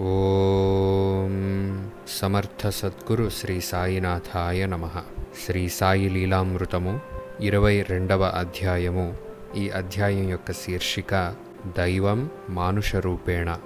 ఓం సమర్థ సద్గురు శ్రీ సాయినాథాయ నమ. శ్రీ సాయి లీలామృతము ఇరవై రెండవ అధ్యాయము. ఈ అధ్యాయం యొక్క శీర్షిక దైవం మానుష రూపేణ.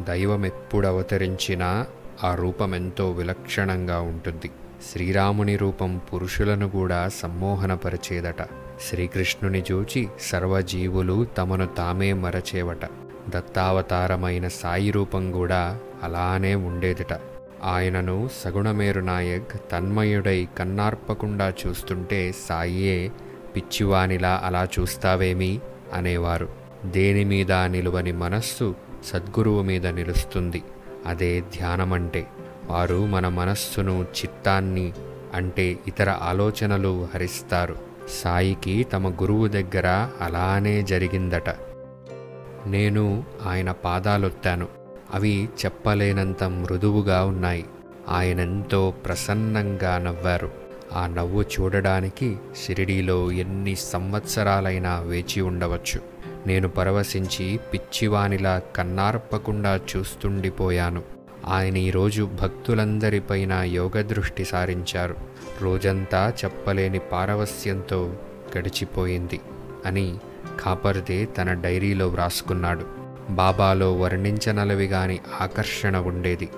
దైవం ఎప్పుడు అవతరించినా ఆ రూపం ఎంతో విలక్షణంగా ఉంటుంది. శ్రీరాముని రూపం పురుషులను కూడా సమ్మోహనపరిచేదట. శ్రీకృష్ణుని చూచి సర్వజీవులు తమను తామే మరచేవట. దత్తావతారమైన సాయి రూపం కూడా అలానే ఉండేదిట. ఆయనను సగుణమేరు నాయక్ తన్మయుడై కన్నార్పకుండా చూస్తుంటే సాయియే పిచ్చివానిలా అలా చూస్తావేమి? అనేవారు. దేని మీద నిలువని మనస్సు సద్గురువు మీద నిలుస్తుంది. అదే ధ్యానమంటే. వారు మన మనస్సును చిత్తాన్ని అంటే ఇతర ఆలోచనలు హరిస్తారు. సాయికి తమ గురువు దగ్గర అలానే జరిగిందట. నేను ఆయన పాదాలొత్తాను. అవి చెప్పలేనంత మృదువుగా ఉన్నాయి. ఆయనెంతో ప్రసన్నంగా నవ్వారు. ఆ నవ్వు చూడడానికి షిరిడీలో ఎన్ని సంవత్సరాలైనా వేచి ఉండవచ్చు. నేను పరవశించి పిచ్చివానిలా కన్నార్పకుండా చూస్తుండిపోయాను. ఆయన ఈరోజు భక్తులందరిపైన యోగదృష్టి సారించారు. రోజంతా చెప్పలేని పారవస్యంతో గడిచిపోయింది అని కాపర్దే తన డైరీలో వ్రాసుకున్నాడు. బాబాలో వర్ణించనలవి గాని ఆకర్షణ ఉండేది.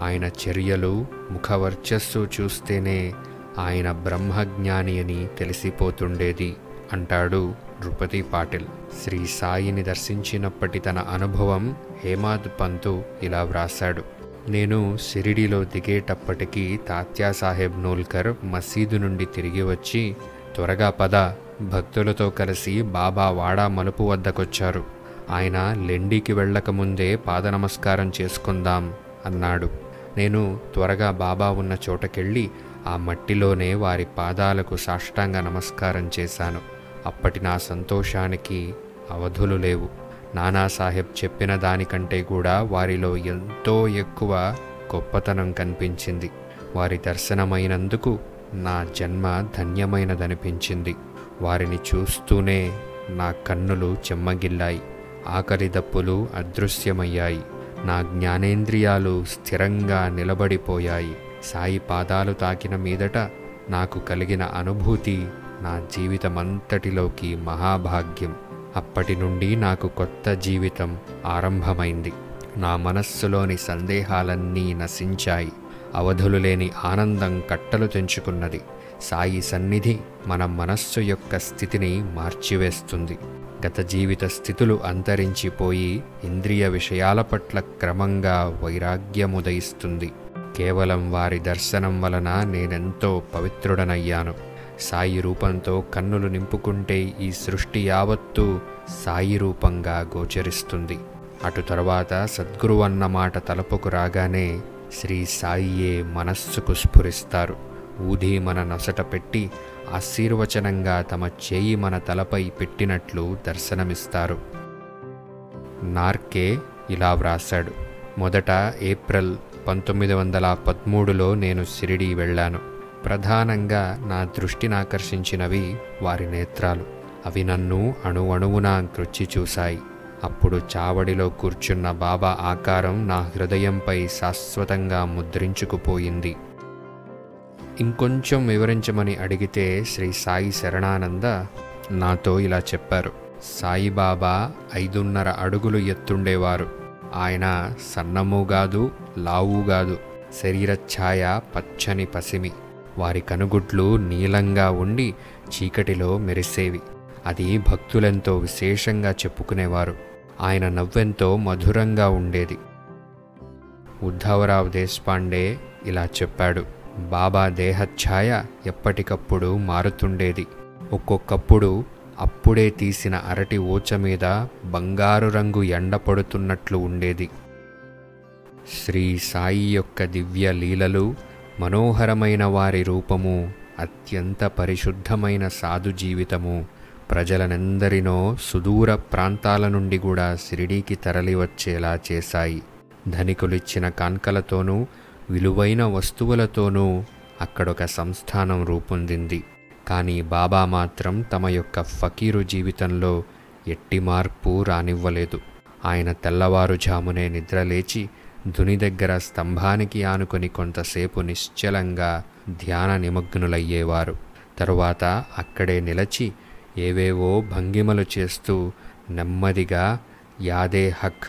ఆయన చర్యలు ముఖవర్చస్సు చూస్తేనే ఆయన బ్రహ్మజ్ఞాని అని తెలిసిపోతుండేది అంటాడు నృపతి పాటిల్. శ్రీ సాయిని దర్శించినప్పటి తన అనుభవం హేమాద్ పంతు ఇలా వ్రాశాడు. నేను షిరిడిలో దిగేటప్పటికీ తాత్యాసాహెబ్ నోల్కర్ మసీదు నుండి తిరిగి వచ్చి త్వరగా పద భక్తులతో కలిసి బాబా వాడా మలుపు వద్దకొచ్చారు. ఆయన లెండికి వెళ్ళకముందే పాదనమస్కారం చేసుకుందాం అన్నాడు. నేను త్వరగా బాబా ఉన్న చోటకెళ్ళి ఆ మట్టిలోనే వారి పాదాలకు సాష్టాంగ నమస్కారం చేశాను. అప్పటి నా సంతోషానికి అవధులు లేవు. నానాసాహెబ్ చెప్పిన దానికంటే కూడా వారిలో ఎంతో ఎక్కువ గొప్పతనం కనిపించింది. వారి దర్శనమైనందుకు నా జన్మ ధన్యమైనదనిపించింది. వారిని చూస్తూనే నా కన్నులు చెమ్మగిల్లాయి. ఆకలి దప్పులు అదృశ్యమయ్యాయి. నా జ్ఞానేంద్రియాలు స్థిరంగా నిలబడిపోయాయి. సాయి పాదాలు తాకిన మీదట నాకు కలిగిన అనుభూతి నా జీవితమంతటిలోకి మహాభాగ్యం. అప్పటి నుండి నాకు కొత్త జీవితం ఆరంభమైంది. నా మనస్సులోని సందేహాలన్నీ నశించాయి. అవధులు లేని ఆనందం కట్టలు తెంచుకున్నది. సాయి సన్నిధి మన మనస్సు యొక్క స్థితిని మార్చివేస్తుంది. గత జీవిత స్థితులు అంతరించిపోయి ఇంద్రియ విషయాల పట్ల క్రమంగా వైరాగ్యముదయిస్తుంది. కేవలం వారి దర్శనం వలన నేనెంతో పవిత్రుడనయ్యాను. సాయి రూపంతో కన్నులు నింపుకుంటే ఈ సృష్టి యావత్తూ సాయి రూపంగా గోచరిస్తుంది. అటు తర్వాత సద్గురువన్న మాట తలపుకు రాగానే శ్రీ సాయియే మనస్సుకు స్ఫురిస్తారు. ఊది మన నొసట పెట్టి ఆశీర్వచనంగా తమ చేయి మన తలపై పెట్టినట్లు దర్శనమిస్తారు. నార్కే ఇలా వ్రాశాడు. మొదట ఏప్రిల్ పంతొమ్మిది వందల పదమూడులో నేను సిరిడి వెళ్ళాను. ప్రధానంగా నా దృష్టిని ఆకర్షించినవి వారి నేత్రాలు. అవి నన్ను అణువణువున గృచ్చి చూశాయి. అప్పుడు చావడిలో కూర్చున్న బాబా ఆకారం నా హృదయంపై శాశ్వతంగా ముద్రించుకుపోయింది. ఇంకొంచెం వివరించమని అడిగితే శ్రీ సాయి శరణానంద నాతో ఇలా చెప్పారు. సాయిబాబా ఐదున్నర అడుగులు ఎత్తుండేవారు. ఆయన సన్నముగాదు లావుగాదు శరీరఛాయ పచ్చని పసిమి. వారి కనుగుడ్లు నీలంగా ఉండి చీకటిలో మెరిసేవి. అది భక్తులెంతో విశేషంగా చెప్పుకునేవారు. ఆయన నవ్వెంతో మధురంగా ఉండేది. ఉద్ధవరావు దేశపాండే ఇలా చెప్పాడు. బాబా దేహఛాయ ఎప్పటికప్పుడు మారుతుండేది. ఒక్కొక్కప్పుడు అప్పుడే తీసిన అరటి ఊచ మీద బంగారు రంగు ఎండ పడుతున్నట్లు ఉండేది. శ్రీ సాయి యొక్క దివ్య లీలలు మనోహరమైన వారి రూపము అత్యంత పరిశుద్ధమైన సాధు జీవితము ప్రజలనందరినో సుదూర ప్రాంతాల నుండి కూడా షిరిడీకి తరలివచ్చేలా చేశాయి. ధనికులిచ్చిన కాన్కలతోనూ విలువైన వస్తువులతోనూ అక్కడొక సంస్థానం రూపొందింది. కానీ బాబా మాత్రం తమ యొక్క ఫకీరు జీవితంలో ఎట్టి మార్పు రానివ్వలేదు. ఆయన తెల్లవారుజామునే నిద్రలేచి ధుని దగ్గర స్తంభానికి ఆనుకొని కొంతసేపు నిశ్చలంగా ధ్యాన నిమగ్నులయ్యేవారు. తరువాత అక్కడే నిలచి ఏవేవో భంగిమలు చేస్తూ నెమ్మదిగా యాదే హక్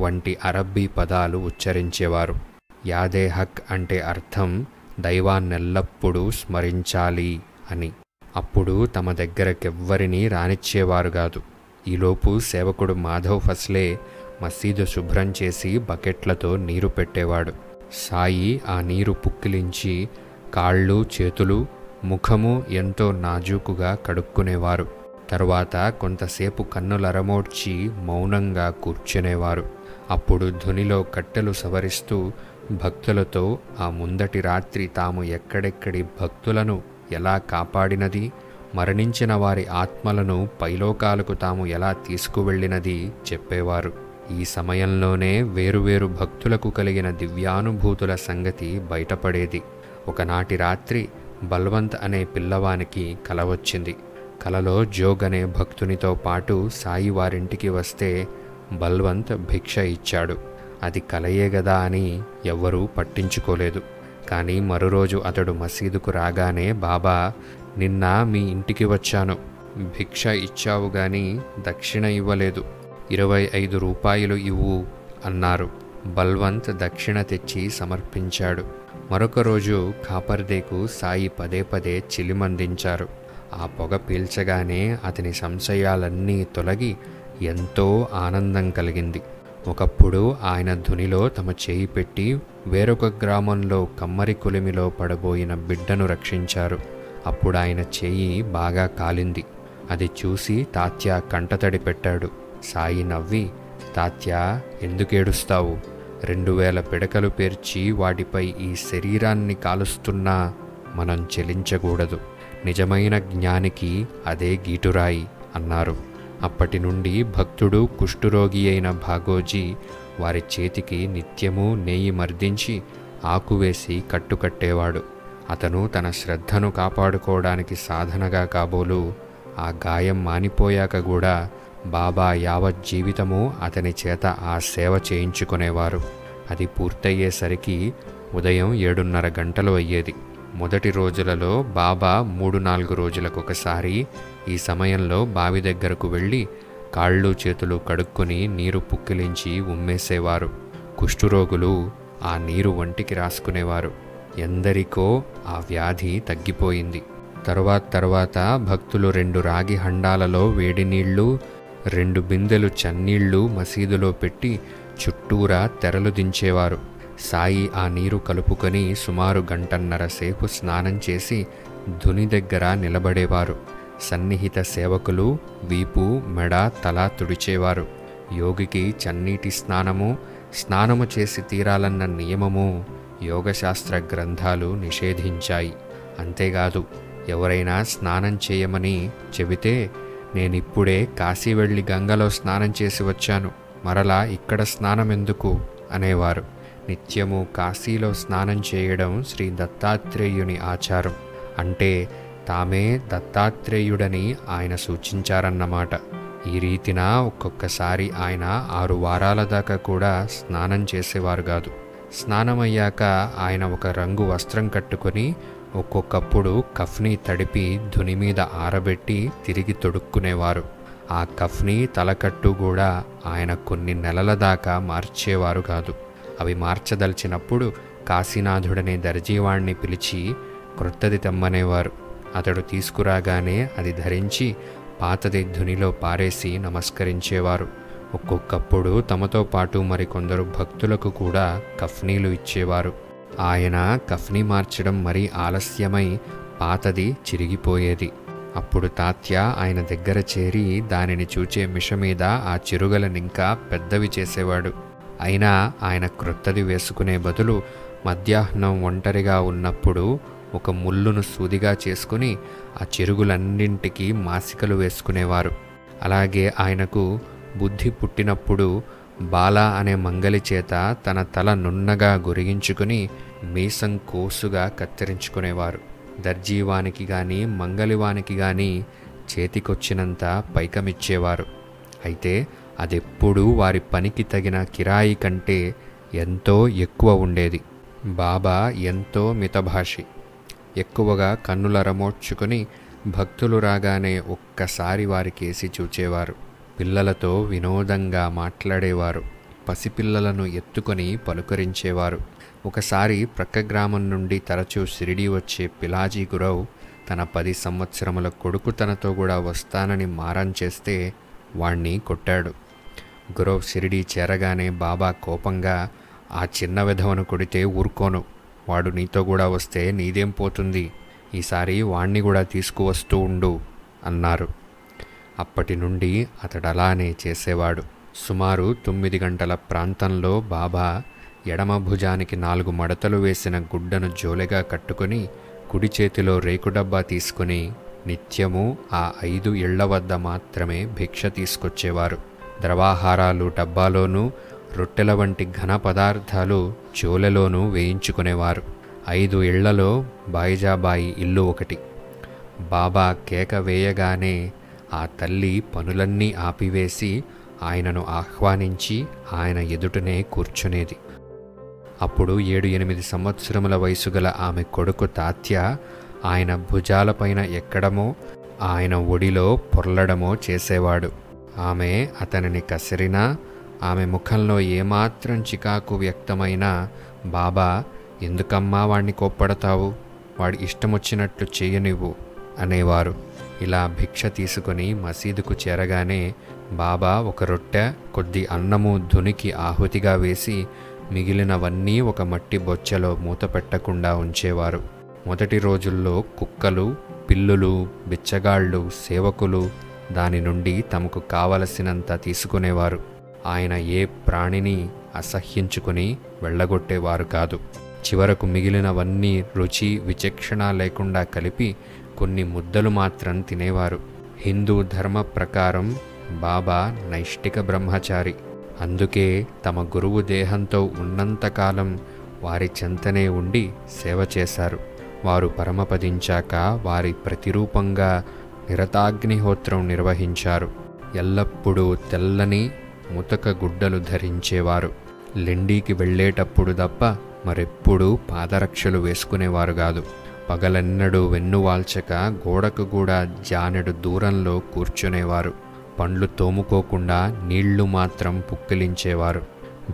వంటి అరబ్బీ పదాలు ఉచ్చరించేవారు. యాదే హక్ అంటే అర్థం దైవాన్నెల్లప్పుడూ స్మరించాలి అని. అప్పుడు తమ దగ్గరకెవ్వరినీ రానిచ్చేవారు కాదు. ఈలోపు సేవకుడు మాధవ్ ఫస్లే మసీదు శుభ్రం చేసి బకెట్లతో నీరు పెట్టేవాడు. సాయి ఆ నీరు పుక్కిలించి కాళ్ళు చేతులు ముఖము ఎంతో నాజూకుగా కడుక్కునేవారు. తరువాత కొంతసేపు కన్నులరమోడ్చి మౌనంగా కూర్చునేవారు. అప్పుడు ధ్వనిలో కట్టెలు సవరిస్తూ భక్తులతో ఆ ముందటి రాత్రి తాము ఎక్కడెక్కడి భక్తులను ఎలా కాపాడినది మరణించిన వారి ఆత్మలను పైలోకాలకు తాము ఎలా తీసుకువెళ్ళినది చెప్పేవారు. ఈ సమయంలోనే వేరువేరు భక్తులకు కలిగిన దివ్యానుభూతుల సంగతి బయటపడేది. ఒకనాటి రాత్రి బల్వంత్ అనే పిల్లవానికి కల వచ్చింది. కలలో జోగ్ అనే భక్తునితో పాటు సాయి వారింటికి వస్తే బల్వంత్ భిక్ష ఇచ్చాడు. అది కలయే గదా అని ఎవ్వరూ పట్టించుకోలేదు. కానీ మరోరోజు అతడు మసీదుకు రాగానే బాబా నిన్న మీ ఇంటికి వచ్చాను. భిక్ష ఇచ్చావు గాని దక్షిణ ఇవ్వలేదు. ఇరవై ఐదు రూపాయలు ఇవ్వు అన్నారు. బల్వంత్ దక్షిణ తెచ్చి సమర్పించాడు. మరొక రోజు కాపర్దేకు సాయి పదే పదే చిలిమందించారు. ఆ పొగ పీల్చగానే అతని సంశయాలన్నీ తొలగి ఎంతో ఆనందం కలిగింది. ఒకప్పుడు ఆయన ధునిలో తమ చేయి పెట్టి వేరొక గ్రామంలో కమ్మరి కులిమిలో పడబోయిన బిడ్డను రక్షించారు. అప్పుడు ఆయన చేయి బాగా కాలింది. అది చూసి తాత్య కంటతడి పెట్టాడు. సాయి నవ్వి తాత్య ఎందుకేడుస్తావు రెండు వేల పిడకలు పేర్చి వాటిపై ఈ శరీరాన్ని కాలుస్తున్నా మనం చెలించకూడదు. నిజమైన జ్ఞానికి అదే గీటురాయి అన్నారు. అప్పటి నుండి భక్తుడు కుష్ఠురోగి అయిన భాగోజీ వారి చేతికి నిత్యము నెయ్యి మర్దించి ఆకువేసి కట్టుకట్టేవాడు. అతను తన శ్రద్ధను కాపాడుకోవడానికి సాధనగా కాబోలు ఆ గాయం మానిపోయాక కూడా బాబా యావత్ జీవితము అతని చేత ఆ సేవ చేయించుకునేవారు. అది పూర్తయ్యేసరికి ఉదయం ఏడున్నర గంటలు అయ్యేది. మొదటి రోజులలో బాబా మూడు నాలుగు రోజులకొకసారి ఈ సమయంలో బావి దగ్గరకు వెళ్ళి కాళ్ళు చేతులు కడుక్కొని నీరు పుక్కిలించి ఉమ్మేసేవారు. కుష్ఠురోగులు ఆ నీరు వంటికి రాసుకునేవారు. ఎందరికో ఆ వ్యాధి తగ్గిపోయింది. తరువాత తర్వాత భక్తులు రెండు రాగి హండాలలో వేడి నీళ్ళు రెండు బిందెలు చన్నీళ్ళు మసీదులో పెట్టి చుట్టూరా తెరలు దించేవారు. సాయి ఆ నీరు కలుపుకొని సుమారు గంటన్నర సేపు స్నానం చేసి ధుని దగ్గర నిలబడేవారు. సన్నిహిత సేవకులు వీపు మెడ తల తుడిచేవారు. యోగికి చన్నీటి స్నానము స్నానము చేసి తీరాలన్న నియమము యోగశాస్త్ర గ్రంథాలు నిషేధించాయి. అంతేకాదు ఎవరైనా స్నానం చేయమని చెబితే నేనిప్పుడే కాశీ వెళ్ళి గంగలో స్నానం చేసి వచ్చాను. మరలా ఇక్కడ స్నానం ఎందుకు అనేవారు. నిత్యము కాశీలో స్నానం చేయడం శ్రీ దత్తాత్రేయుని ఆచారం. అంటే తామే దత్తాత్రేయుడని ఆయన సూచించారన్నమాట. ఈ రీతిన ఒక్కొక్కసారి ఆయన ఆరు వారాల దాకా కూడా స్నానం చేసేవారు కాదు. స్నానమయ్యాక ఆయన ఒక రంగు వస్త్రం కట్టుకొని ఒక్కొక్కప్పుడు కఫ్ని తడిపి ధుని మీద ఆరబెట్టి తిరిగి తొడుక్కునేవారు. ఆ కఫ్ని తలకట్టు కూడా ఆయన కొన్ని నెలల దాకా మార్చేవారు కాదు. అవి మార్చదలిచినప్పుడు కాశీనాథుడనే దర్జీవాణ్ణి పిలిచి క్రొత్తది తెమ్మనేవారు. అతడు తీసుకురాగానే అది ధరించి పాతది ధునిలో పారేసి నమస్కరించేవారు. ఒక్కొక్కప్పుడు తమతో పాటు మరికొందరు భక్తులకు కూడా కఫ్నీలు ఇచ్చేవారు. ఆయన కఫ్నీ మార్చడం మరీ ఆలస్యమై పాతది చిరిగిపోయేది. అప్పుడు తాత్య ఆయన దగ్గర చేరి దానిని చూచే మిష మీద ఆ చిరుగలనింకా పెద్దవి చేసేవాడు. అయినా ఆయన క్రొత్తది వేసుకునే బదులు మధ్యాహ్నం ఒంటరిగా ఉన్నప్పుడు ఒక ముళ్ళును సూదిగా చేసుకుని ఆ చెరుగులన్నింటికి మాసికలు వేసుకునేవారు. అలాగే ఆయనకు బుద్ధి పుట్టినప్పుడు బాల అనే మంగలి చేత తన తల నున్నగా గొరిగించుకుని మీసం కోసుగా కత్తిరించుకునేవారు. దర్జీవానికి కానీ మంగలివానికి కానీ చేతికొచ్చినంత పైకమిచ్చేవారు. అయితే అదెప్పుడూ వారి పనికి తగిన కిరాయి కంటే ఎంతో ఎక్కువ ఉండేది. బాబా ఎంతో మితభాషి. ఎక్కువగా కన్నులరమోడ్చుకొని భక్తులు రాగానే ఒక్కసారి వారికేసి చూచేవారు. పిల్లలతో వినోదంగా మాట్లాడేవారు. పసిపిల్లలను ఎత్తుకొని పలుకరించేవారు. ఒకసారి ప్రక్క గ్రామం నుండి తరచూ షిరిడి వచ్చే పిలాజీ గురవ్ తన పది సంవత్సరముల కొడుకు తనతో కూడా వస్తానని మారం చేస్తే వాణ్ణి కొట్టాడు. గురవ్ షిరిడి చేరగానే బాబా కోపంగా ఆ చిన్న విధవను కొడితే ఊరుకోను. వాడు నీతో కూడా వస్తే నీదేం పోతుంది? ఈసారి వాణ్ణి కూడా తీసుకువస్తూ ఉండు అన్నారు. అప్పటి నుండి అతడు అలానే చేసేవాడు. సుమారు తొమ్మిది గంటల ప్రాంతంలో బాబా ఎడమ భుజానికి నాలుగు మడతలు వేసిన గుడ్డను జోలెగా కట్టుకొని కుడి చేతిలో రేకు డబ్బా తీసుకుని నిత్యము ఆ ఐదు ఇళ్ళ వద్ద మాత్రమే భిక్ష తీసుకొచ్చేవారు. ద్రవాహారాలు డబ్బాలోనూ రొట్టెల వంటి ఘన పదార్థాలు చోలెలోనూ వేయించుకునేవారు. ఐదు ఇళ్ళలో బాయిజాబాయి ఇల్లు ఒకటి. బాబా కేక వేయగానే ఆ తల్లి పనులన్నీ ఆపివేసి ఆయనను ఆహ్వానించి ఆయన ఎదుటనే కూర్చునేది. అప్పుడు ఏడు ఎనిమిది సంవత్సరముల వయసు గల ఆమె కొడుకు తాత్య ఆయన భుజాలపైన ఎక్కడమో ఆయన ఒడిలో పొర్లడమో చేసేవాడు. ఆమె అతనిని కసిరినా ఆమె ముఖంలో ఏమాత్రం చికాకు వ్యక్తమైనా బాబా ఎందుకమ్మా వాణ్ణి కోప్పడతావు? వాడి ఇష్టమొచ్చినట్లు చేయనివ్వు అనేవారు. ఇలా భిక్ష తీసుకొని మసీదుకు చేరగానే బాబా ఒక రొట్టె కొద్ది అన్నము ధునికి ఆహుతిగా వేసి మిగిలినవన్నీ ఒక మట్టి బొచ్చెలో మూత పెట్టకుండా ఉంచేవారు. మొదటి రోజుల్లో కుక్కలు పిల్లులు బిచ్చగాళ్ళు సేవకులు దాని నుండి తమకు కావలసినంత తీసుకునేవారు. ఆయన ఏ ప్రాణిని అసహ్యించుకుని వెళ్ళగొట్టేవారు కాదు. చివరకు మిగిలినవన్నీ రుచి విచక్షణ లేకుండా కలిపి కొన్ని ముద్దలు మాత్రం తినేవారు. హిందూ ధర్మ ప్రకారం బాబా నైష్టిక బ్రహ్మచారి. అందుకే తమ గురువు దేహంతో ఉన్నంతకాలం వారి చెంతనే ఉండి సేవ చేశారు. వారు పరమపదించాక వారి ప్రతిరూపంగా నిరతాగ్నిహోత్రం నిర్వహించారు. ఎల్లప్పుడూ తెల్లని ముతక గుడ్డలు ధరించేవారు. లెండీకి వెళ్ళేటప్పుడు తప్ప మరెప్పుడూ పాదరక్షలు వేసుకునేవారు కాదు. పగలెన్నడూ వెన్నువాల్చక గోడకు కూడా జానెడు దూరంలో కూర్చునేవారు. పండ్లు తోముకోకుండా నీళ్ళు మాత్రం పుక్కిలించేవారు.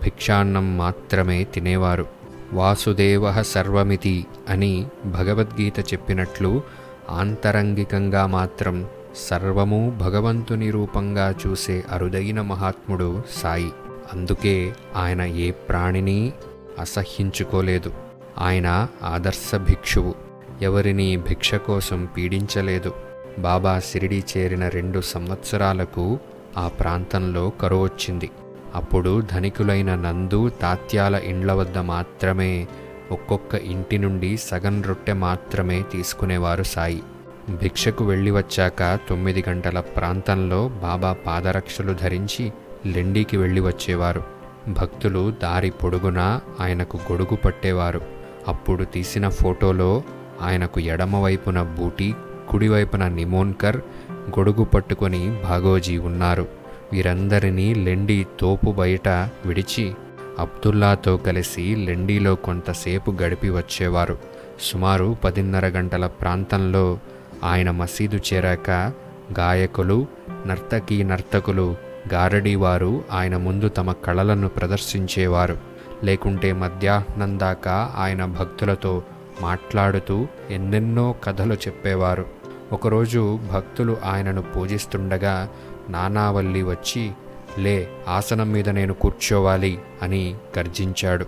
భిక్షాన్నం మాత్రమే తినేవారు. వాసుదేవ సర్వమితి అని భగవద్గీత చెప్పినట్లు ఆంతరంగికంగా మాత్రం సర్వము భగవంతుని రూపంగా చూసే అరుదైన మహాత్ముడు సాయి. అందుకే ఆయన ఏ ప్రాణిని అసహ్యించుకోలేదు. ఆయన ఆదర్శ భిక్షువు. ఎవరిని భిక్ష కోసం పీడించలేదు. బాబా సిరిడి చేరిన రెండు సంవత్సరాలకు ఆ ప్రాంతంలో కరువు వచ్చింది. అప్పుడు ధనికులైన నందు తాత్యాల ఇండ్ల వద్ద మాత్రమే ఒక్కొక్క ఇంటి నుండి సగం రొట్టె మాత్రమే తీసుకునేవారు సాయి. భిక్షకు వెళ్ళి వచ్చాక తొమ్మిది గంటల ప్రాంతంలో బాబా పాదరక్షలు ధరించి లెండికి వెళ్ళి వచ్చేవారు. భక్తులు దారి పొడుగునా ఆయనకు గొడుగు పట్టేవారు. అప్పుడు తీసిన ఫోటోలో ఆయనకు ఎడమవైపున బూటి కుడివైపున నిమోన్కర్ గొడుగు పట్టుకొని భాగోజీ ఉన్నారు. వీరందరినీ లెండి తోపు బయట విడిచి అబ్దుల్లాతో కలిసి లెండిలో కొంతసేపు గడిపి వచ్చేవారు. సుమారు పదిన్నర గంటల ప్రాంతంలో ఆయన మసీదు చేరాక గాయకులు నర్తకీ నర్తకులు గారడీవారు ఆయన ముందు తమ కళలను ప్రదర్శించేవారు. లేకుంటే మధ్యాహ్నం దాకా ఆయన భక్తులతో మాట్లాడుతూ ఎన్నెన్నో కథలు చెప్పేవారు. ఒకరోజు భక్తులు ఆయనను పూజిస్తుండగా నానావల్లి వచ్చి లే ఆసనం మీద నేను కూర్చోవాలి అని గర్జించాడు.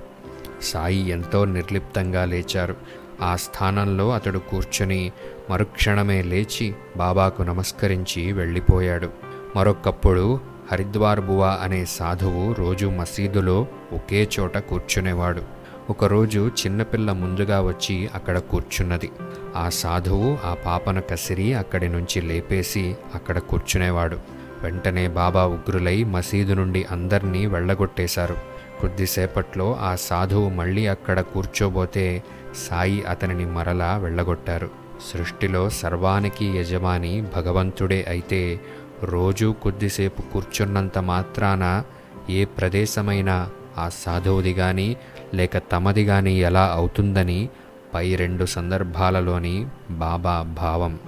సాయి ఎంతో నిర్లిప్తంగా లేచారు. ఆ స్థానంలో అతడు కూర్చొని మరుక్షణమే లేచి బాబాకు నమస్కరించి వెళ్ళిపోయాడు. మరొకప్పుడు హరిద్వార్ బువా అనే సాధువు రోజు మసీదులో ఒకే చోట కూర్చునేవాడు. ఒకరోజు చిన్నపిల్ల ముందుగా వచ్చి అక్కడ కూర్చున్నది. ఆ సాధువు ఆ పాపను కసిరి అక్కడి నుంచి లేపేసి అక్కడ కూర్చునేవాడు. వెంటనే బాబా ఉగ్రులై మసీదు నుండి అందర్నీ వెళ్ళగొట్టేశారు. కొద్దిసేపట్లో ఆ సాధువు మళ్ళీ అక్కడ కూర్చోబోతే సాయి అతనిని మరలా వెళ్ళగొట్టారు. సృష్టిలో సర్వానికి యజమాని భగవంతుడే అయితే రోజూ కొద్దిసేపు కూర్చున్నంత మాత్రాన ఏ ప్రదేశమైనా ఆ సాధువుది కానీ లేక తమది కానీ ఎలా అవుతుందని పై రెండు సందర్భాలలోని బాబా భావం.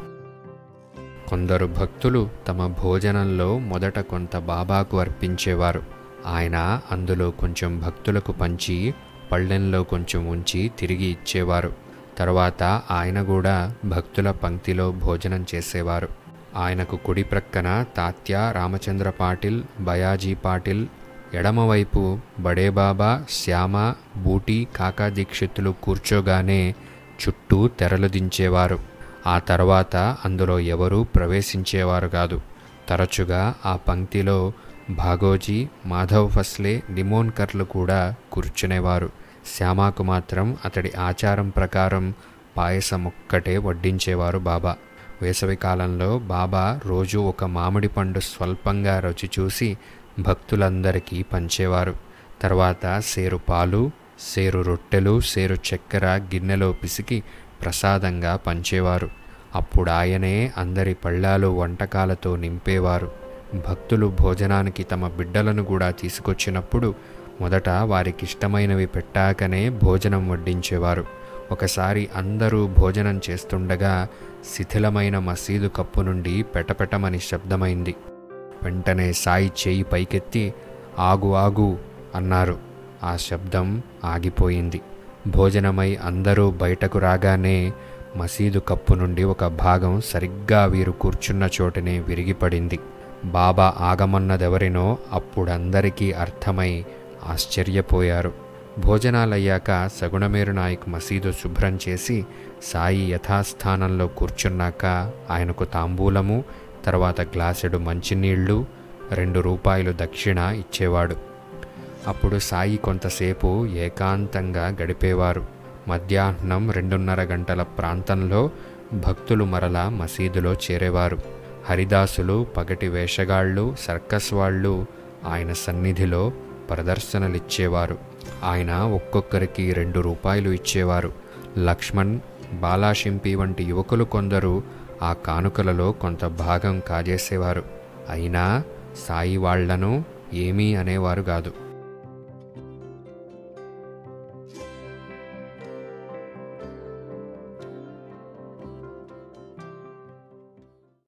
కొందరు భక్తులు తమ భోజనంలో మొదట కొంత బాబాకు అర్పించేవారు. ఆయన అందులో కొంచెం భక్తులకు పంచి పళ్ళెంలో కొంచెం ఉంచి తిరిగి ఇచ్చేవారు. తర్వాత ఆయన కూడా భక్తుల పంక్తిలో భోజనం చేసేవారు. ఆయనకు కుడి ప్రక్కన తాత్య రామచంద్ర పాటిల్ బయాజీ పాటిల్ ఎడమవైపు బడేబాబా శ్యామ బూటి కాకా దీక్షితులు కూర్చోగానే చుట్టూ తెరలు దించేవారు. ఆ తర్వాత అందులో ఎవరూ ప్రవేశించేవారు కాదు. తరచుగా ఆ పంక్తిలో భాగోజీ మాధవ్ ఫస్లే నిమోన్కర్లు కూడా కూర్చునేవారు. శ్యామాకు మాత్రం అతడి ఆచారం ప్రకారం పాయసం ఒక్కటే వడ్డించేవారు బాబా. వేసవి కాలంలో బాబా రోజు ఒక మామిడి పండు స్వల్పంగా రుచి చూసి భక్తులందరికీ పంచేవారు. తర్వాత సేరు పాలు సేరు రొట్టెలు సేరు చక్కెర గిన్నెలో పిసికి ప్రసాదంగా పంచేవారు. అప్పుడు ఆయనే అందరి పళ్ళాలు వంటకాలతో నింపేవారు. భక్తులు భోజనానికి తమ బిడ్డలను కూడా తీసుకొచ్చినప్పుడు మొదట వారికి ఇష్టమైనవి పెట్టాకనే భోజనం వడ్డించేవారు. ఒకసారి అందరూ భోజనం చేస్తుండగా శిథిలమైన మసీదు కప్పు నుండి పెటపెటమని శబ్దమైంది. వెంటనే సాయి చేయి పైకెత్తి ఆగు ఆగు అన్నారు. ఆ శబ్దం ఆగిపోయింది. భోజనమై అందరూ బయటకు రాగానే మసీదు కప్పు నుండి ఒక భాగం సరిగ్గా వీరు కూర్చున్న చోటనే విరిగిపడింది. బాబా ఆగమన్నదెవరినో అప్పుడందరికీ అర్థమై ఆశ్చర్యపోయారు. భోజనాలయ్యాక సగుణమేరు నాయక్ మసీదు శుభ్రం చేసి సాయి యథాస్థానంలో కూర్చున్నాక ఆయనకు తాంబూలము తర్వాత గ్లాసెడు మంచినీళ్ళు రెండు రూపాయలు దక్షిణ ఇచ్చేవాడు. అప్పుడు సాయి కొంతసేపు ఏకాంతంగా గడిపేవారు. మధ్యాహ్నం రెండున్నర గంటల ప్రాంతంలో భక్తులు మరలా మసీదులో చేరేవారు. హరిదాసులు పగటి వేషగాళ్ళు సర్కస్ వాళ్ళు ఆయన సన్నిధిలో ప్రదర్శనలిచ్చేవారు. ఆయన ఒక్కొక్కరికి రెండు రూపాయలు ఇచ్చేవారు. లక్ష్మణ్ బాలాషింపి వంటి యువకులు కొందరు ఆ కానుకలలో కొంత భాగం కాజేసేవారు. అయినా సాయి వాళ్ళను ఏమీ అనేవారు కాదు.